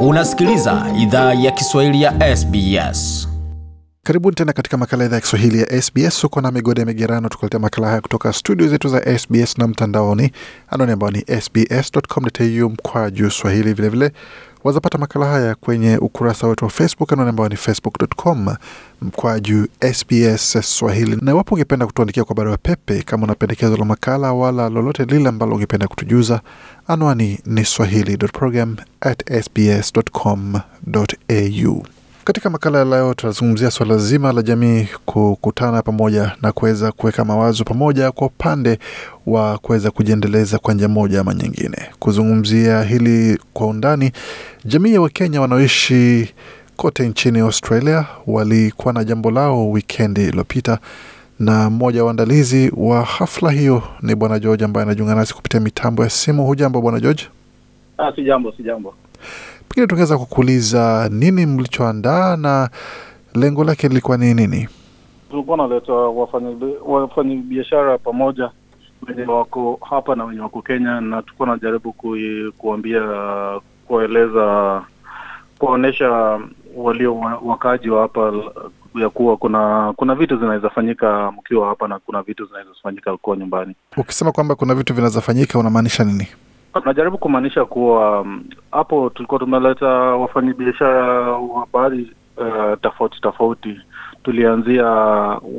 Unasikiliza idhaa ya Kiswahili ya SBS. Karibuni tena katika makala idhaa ya Kiswahili ya SBS. Uko na migode migerano, tukuletea makala haya kutoka studio zetu za SBS na mtandaoni, anwani ambao ni sbs.com.au mkwa juu swahili. Vilevile wazapata makala haya kwenye ukurasa wetu wa Facebook, anwani ambao ni facebook.com mkwa juu SBS Swahili. Na iwapo ungependa kutuandikia kwa barua pepe, kama una pendekezo la makala wala lolote lile ambalo ungependa kutujuza, anwani ni swahili.program@sbs.com.au. Katika makala ya leo tunazungumzia suala zima la jamii kukutana pamoja na kuweza kuweka mawazo pamoja kwa upande wa kuweza kujiendeleza kwa njia moja ama nyingine. Kuzungumzia hili kwa undani, jamii ya Wakenya wanaoishi kote nchini Australia walikuwa na jambo lao wikendi iliyopita, na mmoja wa waandalizi wa hafla hiyo ni Bwana George ambaye anajiunga nasi kupitia mitambo ya simu. Hujambo Bwana George? Ah, si jambo, si jambo. Pengine tungeweza kukuuliza nini mlichoandaa na lengo lake lilikuwa ni nini? Tulikuwa naleta wafanyabiashara pamoja wenye wako hapa na wenye wako Kenya, na tulikuwa najaribu kuambia kuwaeleza, kuwaonyesha walio wakaji wa hapa ya kuwa kuna kuna vitu zinaweza fanyika mkiwa hapa na kuna vitu zinaweza fanyika ukiwa nyumbani. Ukisema kwamba kuna vitu vinaweza fanyika unamaanisha nini? Najaribu kumaanisha kuwa hapo hapo tulikuwa tumeleta wafanyabiashara wa bahari uh, tofauti tofauti. Tulianzia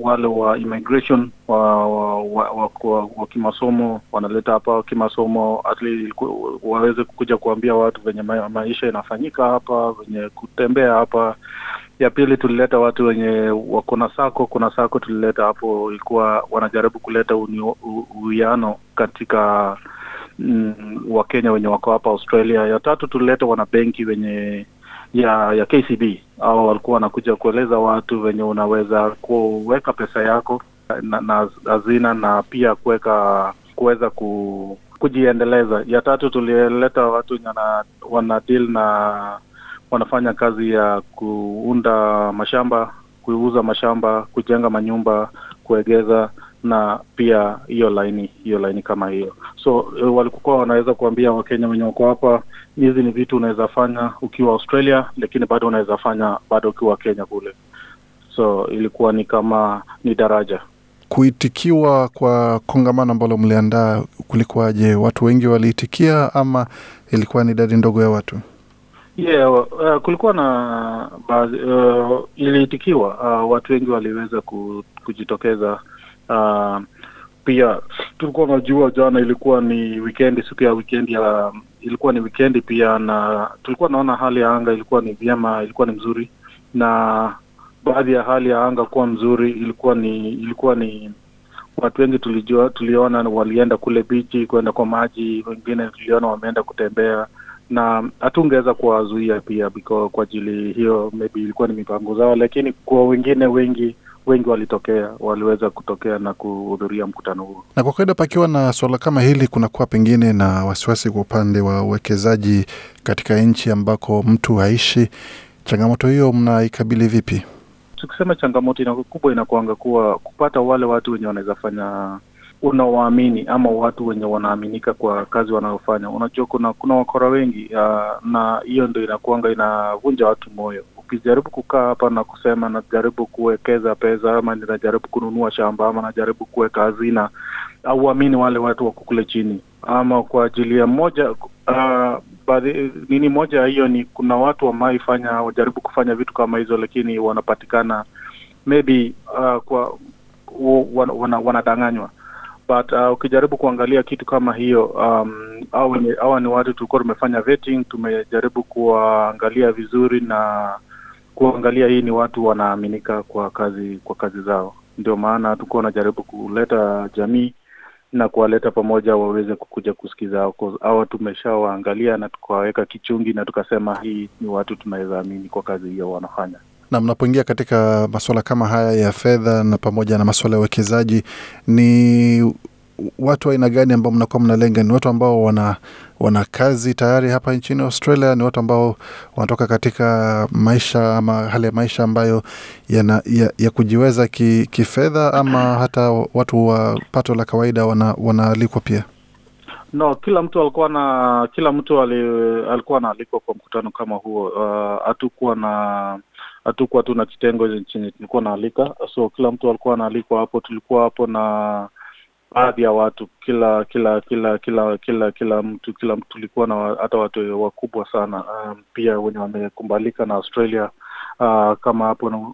wale wa immigration wa wa, wa, wa, wa, wa kimasomo wanaleta hapa kimasomo, waweze kuja kuambia watu venye maisha inafanyika hapa, venye kutembea hapa. Ya pili tulileta watu wenye wako na sako, kuna sako tulileta hapo, ilikuwa wanajaribu kuleta uwiano katika mm, Wakenya wenye wako hapa Australia. Ya tatu tulileta wanabenki wenye ya ya KCB au walikuwa wanakuja kueleza watu wenye unaweza kuweka pesa yako na, na hazina na pia kuweka kuweza ku, kujiendeleza. Ya tatu tulileta watu wenye wana deal na wanafanya kazi ya kuunda mashamba, kuuza mashamba, kujenga manyumba, kuegeza na pia hiyo laini hiyo laini kama hiyo so eh, walikuwa wanaweza kuambia wakenya wenye wako hapa hizi ni vitu unaweza fanya ukiwa australia lakini bado unaweza fanya bado ukiwa kenya kule so ilikuwa ni kama ni daraja Kuitikiwa kwa kongamano ambalo mliandaa kulikuwaje? Watu wengi waliitikia ama ilikuwa ni idadi ndogo ya watu? yeah, uh, kulikuwa na baadhi uh, iliitikiwa uh, watu wengi waliweza kujitokeza uh, pia tulikuwa unajua, jana ilikuwa ni wikendi, siku ya wikendi ya ilikuwa ni wikendi pia na tulikuwa naona hali ya anga ilikuwa ni vyema ilikuwa ni mzuri na baadhi ya hali ya anga kuwa mzuri ilikuwa ni ilikuwa ni watu wengi tulijua tuliona walienda kule bichi kwenda kwa maji wengine tuliona wameenda kutembea na hatungeweza kuwazuia pia kwa ajili hiyo maybe ilikuwa ni mipango zao lakini kwa wengine wengi wengi walitokea waliweza kutokea na kuhudhuria mkutano huo Na kwa kawaida pakiwa na suala kama hili, kunakuwa pengine na wasiwasi kwa upande wa uwekezaji katika nchi ambako mtu haishi. Changamoto hiyo mnaikabili vipi? tukisema changamoto ina kubwa inakuanga kuwa kupata wale watu wenye wanaweza fanya unawaamini ama watu wenye wanaaminika kwa kazi wanayofanya unajua kuna kuna wakora wengi uh, na hiyo ndo inakuanga inavunja watu moyo ukijaribu kukaa hapa na kusema najaribu kuwekeza pesa ama ninajaribu kununua shamba ama najaribu kuweka hazina auamini wale watu wako kule chini. Ama kwa ajili ya moja uh, baadhi nini moja hiyo ni kuna watu wamaifanya wajaribu kufanya vitu kama hizo lakini wanapatikana maybe uh, kwa wanadanganywa. But uh, ukijaribu kuangalia kitu kama hiyo um, ni watu tulikuwa tumefanya vetting tumejaribu kuwaangalia vizuri na kuangalia hii ni watu wanaaminika kwa kazi kwa kazi zao. Ndio maana tuko wanajaribu kuleta jamii na kuwaleta pamoja waweze kukuja kusikiza hawa tumeshawaangalia na tukawaweka kichungi na tukasema hii ni watu tunaweza amini kwa kazi hiyo wanafanya. Na mnapoingia katika masuala kama haya ya fedha na pamoja na masuala ya uwekezaji, ni watu wa aina gani ambao mnakuwa mnalenga? Ni watu ambao wana wana kazi tayari hapa nchini Australia? Ni watu ambao wanatoka katika maisha ama hali ya maisha ambayo yana, ya, ya kujiweza ki, kifedha ama hata watu wa pato la kawaida wana, wanaalikwa pia? No, kila mtu alikuwa na kila mtu ali, alikuwa anaalikwa kwa mkutano kama huo. Hatukuwa uh, na hatukuwa tu na kitengo chenye tulikuwa naalika, so kila mtu alikuwa anaalikwa hapo. Tulikuwa hapo na baadhi ya watu, kila kila kila kila kila kila mtu kila mtu tulikuwa na hata watu wakubwa sana um, pia wenye wamekumbalika na Australia uh, kama hapo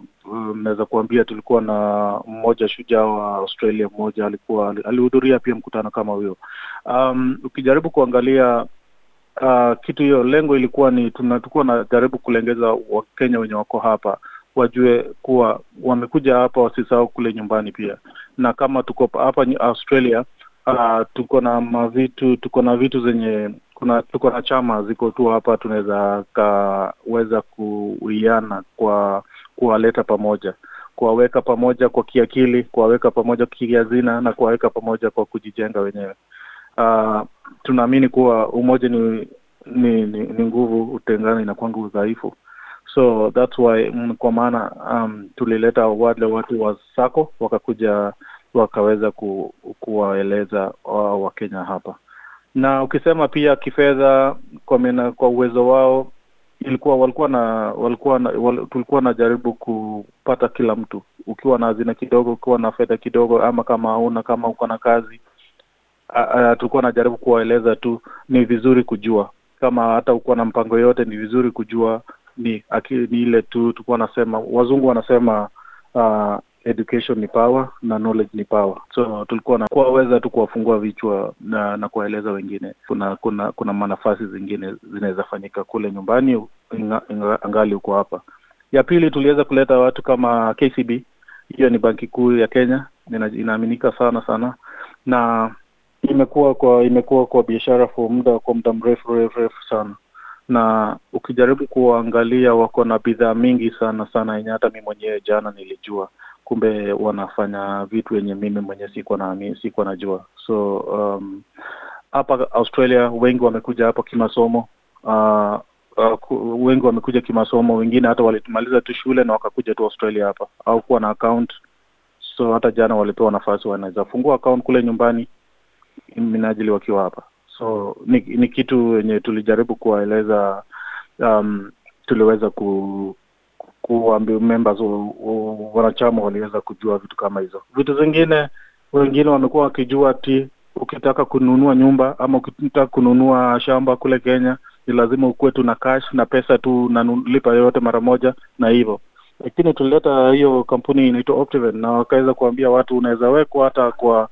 naweza um, kuambia tulikuwa na mmoja shujaa wa Australia mmoja alikuwa alihudhuria pia mkutano kama huyo. Um, ukijaribu kuangalia uh, kitu hiyo, lengo ilikuwa ni tunatukuwa najaribu kulengeza Wakenya wenye wako hapa wajue kuwa wamekuja hapa, wasisahau kule nyumbani pia, na kama tuko hapa Australia uh, tuko na mavitu tuko na vitu zenye kuna tuko na chama ziko tu hapa, tunaweza kaweza kuiana kwa kuwaleta pamoja, kuwaweka pamoja kwa kiakili, kuwaweka pamoja kiazina na kuwaweka pamoja kwa kujijenga wenyewe. Uh, tunaamini kuwa umoja ni ni, ni, ni nguvu, utengano inakwanga udhaifu so that's why mm, kwa maana um, tulileta wale watu wa sako wakakuja wakaweza ku, kuwaeleza wakenya hapa. Na ukisema pia kifedha kwa mina, kwa uwezo wao ilikuwa walikuwa na walikuwa na, wal, tulikuwa najaribu kupata kila mtu. Ukiwa na hazina kidogo ukiwa na fedha kidogo ama kama hauna kama uko na kazi tulikuwa najaribu kuwaeleza tu ni vizuri kujua. Kama hata ukuwa na mpango yote ni vizuri kujua ni akili ni ile tu tulikuwa nasema wazungu wanasema uh, education ni power na knowledge ni power. So tulikuwa na kuwaweza tu kuwafungua vichwa na, na kuwaeleza wengine. Kuna kuna kuna manafasi zingine zinaweza fanyika kule nyumbani inga, inga, angali huko hapa. Ya pili tuliweza kuleta watu kama kcb hiyo ni banki kuu ya kenya inaaminika sana sana. Na imekuwa kwa imekuwa kwa biashara kwa muda kwa muda mrefu refu refu sana na ukijaribu kuwaangalia wako na bidhaa mingi sana sana yenye hata mi mwenyewe jana nilijua. Kumbe wanafanya vitu yenye mimi mwenyewe sikuwa na sikuwa najua. So um, hapa australia wengi wamekuja hapa kimasomo. Uh, uh, wengi wamekuja kimasomo wengine hata walimaliza tu shule na wakakuja tu australia hapa. Au kuwa na account. So hata jana walipewa nafasi wanaweza fungua account kule nyumbani minajili wakiwa hapa so ni, ni kitu yenye tulijaribu kuwaeleza um, tuliweza ku members wanachama waliweza kujua vitu kama hizo. Vitu zingine wengine wamekuwa wakijua ti ukitaka kununua nyumba ama ukitaka kununua shamba kule kenya ni lazima ukuwe tu na cash na pesa tu nalipa yoyote mara moja na hivyo. Lakini tulileta hiyo kampuni inaitwa Optiven na wakaweza kuambia watu unaweza wekwa hata kwa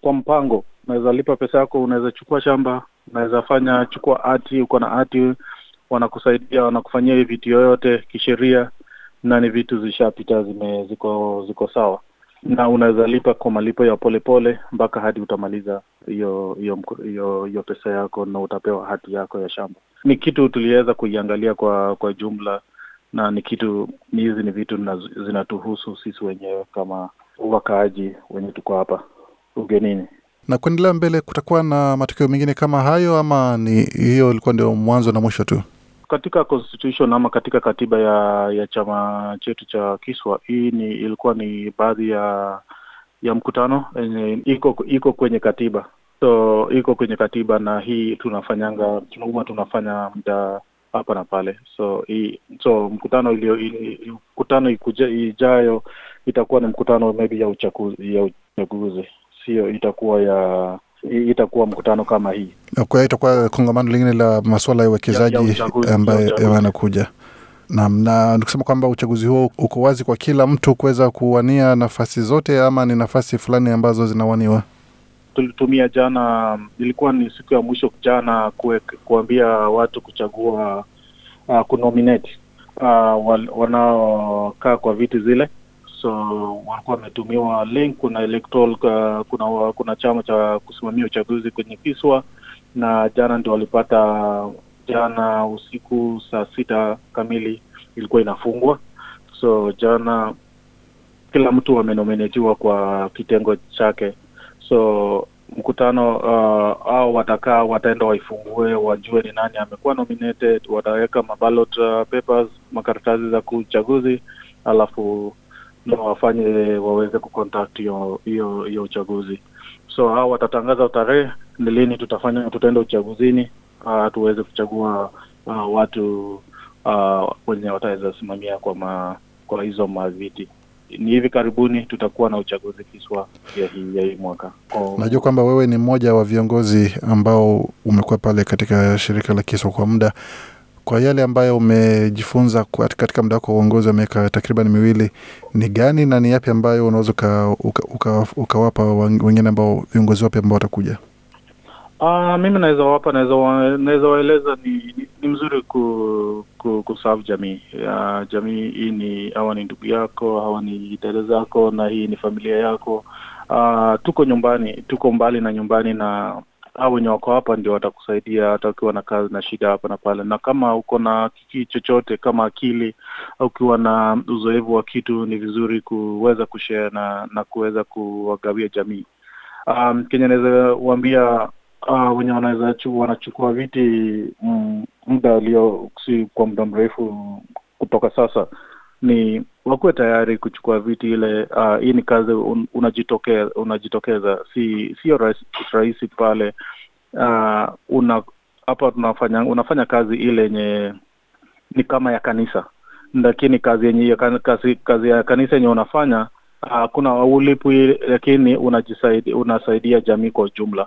kwa mpango unaweza lipa pesa yako unaweza chukua shamba unaweza fanya chukua hati uko na hati wanakusaidia wanakufanyia hii vitu yoyote kisheria na ni vitu zishapita zime ziko ziko sawa. Na unaweza lipa kwa malipo ya polepole mpaka hadi utamaliza hiyo hiyo pesa yako na utapewa hati yako ya shamba. Ni kitu tuliweza kuiangalia kwa kwa jumla na ni kitu hizi ni vitu zinatuhusu sisi wenyewe kama wakaaji wenye tuko hapa ugenini na kuendelea mbele kutakuwa na matokeo mengine kama hayo ama ni hiyo ilikuwa ndio mwanzo na mwisho tu? Katika constitution ama katika katiba ya ya chama chetu cha kiswa hii ni ilikuwa ni baadhi ya ya mkutano yenye iko iko kwenye katiba. So iko kwenye katiba na hii tunafanyanga tunauma tunafanya muda hapa na pale. So hii so mkutano ilio mkutano ikuja ijayo itakuwa ni mkutano maybe ya uchaguzi ya uchaguzi sio itakuwa ya itakuwa mkutano kama hii. Kwa hiyo itakuwa kongamano lingine la masuala ya uwekezaji ambayo yanakuja nam na nikusema kwamba uchaguzi huo uko wazi kwa kila mtu kuweza kuwania nafasi zote ama ni nafasi fulani ambazo zinawaniwa? Tulitumia jana ilikuwa ni siku ya mwisho jana kuambia watu kuchagua uh, kunominate uh, wanaokaa kwa viti zile so walikuwa wametumiwa link kuna electoral uh, kuna kuna chama cha kusimamia uchaguzi kwenye kiswa na jana ndio walipata jana usiku saa sita kamili ilikuwa inafungwa. So jana kila mtu amenominatiwa kwa kitengo chake. So mkutano uh, au watakaa wataenda waifungue wajue ni nani amekuwa nominated wataweka mabalot uh, papers makaratasi za kuchaguzi alafu na wafanye waweze kucontact hiyo hiyo hiyo uchaguzi. So hao watatangaza tarehe ni lini tutafanya tutaenda uchaguzini uh, tuweze kuchagua uh, watu uh, wenye wataweza simamia kwa ma, kwa hizo maviti. Ni hivi karibuni tutakuwa na uchaguzi kiswa ya hii, ya hii mwaka. Kwa- Najua kwamba wewe ni mmoja wa viongozi ambao umekuwa pale katika shirika la Kiswa kwa muda. Kwa yale ambayo umejifunza katika muda wako wa uongozi wa miaka takriban miwili, ni gani na ni yapi ambayo unaweza uka- uka- uka- ukawapa wengine ambao viongozi wapya ambao watakuja? Uh, mimi naweza wapa naweza waeleza ni, ni, ni mzuri ku, ku, kuserve jamii uh, jamii hii ni hawa ni ndugu yako hawa ni dada zako na hii ni familia yako uh, tuko nyumbani tuko mbali na nyumbani na hao wenye wako hapa ndio watakusaidia hata ukiwa na kazi na shida hapa na pale. Na kama uko na kiki chochote kama akili au ukiwa na uzoefu wa kitu ni vizuri kuweza kushare na na kuweza kuwagawia jamii. Um, Kenya naweza uambia uh, wenye wanaweza wanachukua viti mm, muda ulio si kwa muda mrefu kutoka sasa ni wakuwe tayari kuchukua viti ile uh, hii ni kazi un, unajitokeza unajitokeza. Si sio rahisi pale uh, una hapa tunafanya unafanya kazi ile yenye ni kama ya kanisa. Lakini kazi yenye kazi, kazi ya kanisa yenye unafanya uh, kuna ulipwi lakini unajisaidia unasaidia jamii kwa ujumla.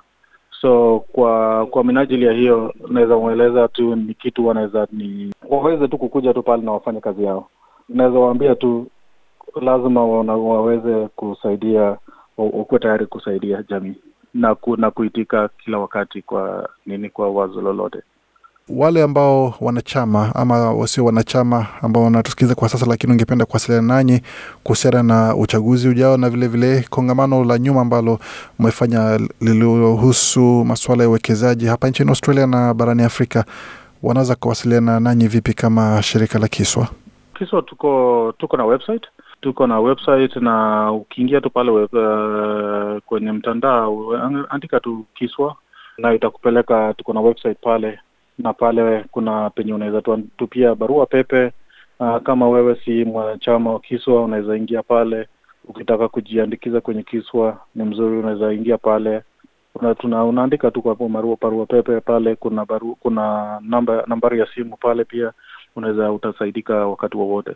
So kwa kwa minajili ya hiyo naweza mweleza tu ni kitu wanaweza ni waweze tu kukuja tu pale na wafanye kazi yao naweza waambia tu lazima wana, waweze kusaidia wakuwe tayari kusaidia jamii na ku, na kuitika kila wakati kwa nini kwa wazo lolote Wale ambao wanachama ama wasio wanachama ambao wanatusikiliza kwa sasa, lakini ungependa kuwasiliana nanyi kuhusiana na uchaguzi ujao na vilevile vile kongamano la nyuma ambalo mmefanya lililohusu masuala ya uwekezaji hapa nchini Australia na barani Afrika, wanaweza kuwasiliana nanyi vipi kama shirika la Kiswa? Kiswa tuko tuko na website. Tuko na website na ukiingia tu pale uh, kwenye mtandao andika tu kiswa na itakupeleka tuko na website pale na pale kuna penye unaweza tupia barua pepe uh, kama wewe si mwanachama wa kiswa unaweza ingia pale. Ukitaka kujiandikiza kwenye kiswa ni mzuri unaweza ingia pale. Una, tuna, unaandika tu kwa barua pepe pale kuna baru, kuna namba nambari ya simu pale pia unaweza utasaidika wakati wowote.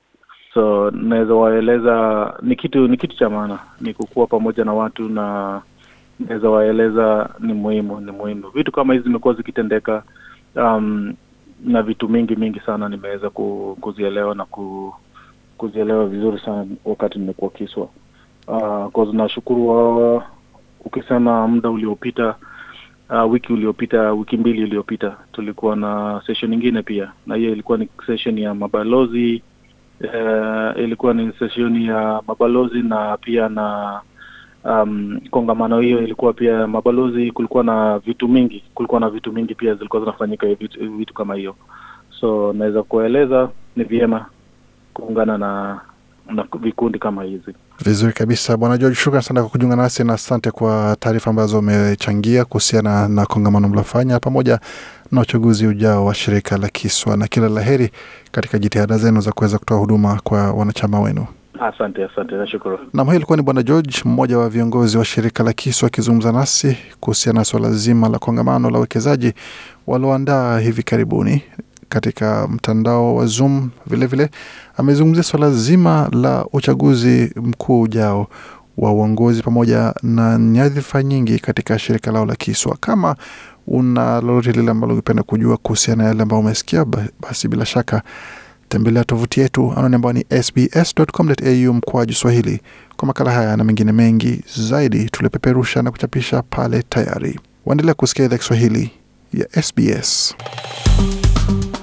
So naweza waeleza ni kitu ni kitu cha maana ni kukuwa pamoja na watu na naweza waeleza ni muhimu ni muhimu. Vitu kama hizi zimekuwa zikitendeka um, na vitu mingi mingi sana nimeweza ku, kuzielewa na ku, kuzielewa vizuri sana wakati nimekuwa kiswa. Uh, nashukuru wa, ukisema muda uliopita uh, wiki uliopita wiki mbili iliyopita tulikuwa na session ingine pia. Na hiyo ilikuwa ni session ya mabalozi uh, ilikuwa ni session ya mabalozi na pia na um, kongamano hiyo ilikuwa pia mabalozi. Kulikuwa na vitu mingi kulikuwa na vitu mingi pia zilikuwa zinafanyika vitu, vitu kama hiyo. So naweza kueleza ni vyema kuungana na na vikundi kama hizi Vizuri kabisa, Bwana George, shukran sana kwa kujiunga nasi na asante kwa taarifa ambazo umechangia kuhusiana na kongamano mlofanya pamoja na uchaguzi ujao wa shirika la Kiswa, na kila la heri katika jitihada zenu za kuweza kutoa huduma kwa wanachama wenu. asante asante. Nashukuru. Nam, huyo ilikuwa ni Bwana George, mmoja wa viongozi wa shirika la Kiswa akizungumza nasi kuhusiana na suala zima la kongamano la uwekezaji walioandaa hivi karibuni katika mtandao wa Zoom. Vilevile amezungumzia suala zima la uchaguzi mkuu ujao wa uongozi pamoja na nyadhifa nyingi katika shirika lao la Kiswa. Kama una lolote lile ambalo ungependa kujua kuhusiana na yale ambayo umesikia, basi bila shaka tembelea tovuti yetu anwani ambayo ni sbs.com.au mkwaju Swahili kwa makala haya na mengine mengi zaidi tuliopeperusha na kuchapisha pale tayari. Waendelea kusikia idhaa Kiswahili ya SBS.